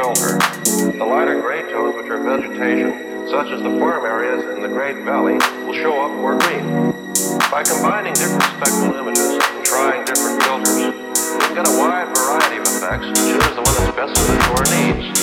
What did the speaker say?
filter. The lighter gray tones, which are vegetation, such as the farm areas in the Great Valley, will show up more green. By combining different spectral images and trying different filters, we can get a wide variety of effects and choose the one that's best suited to our needs.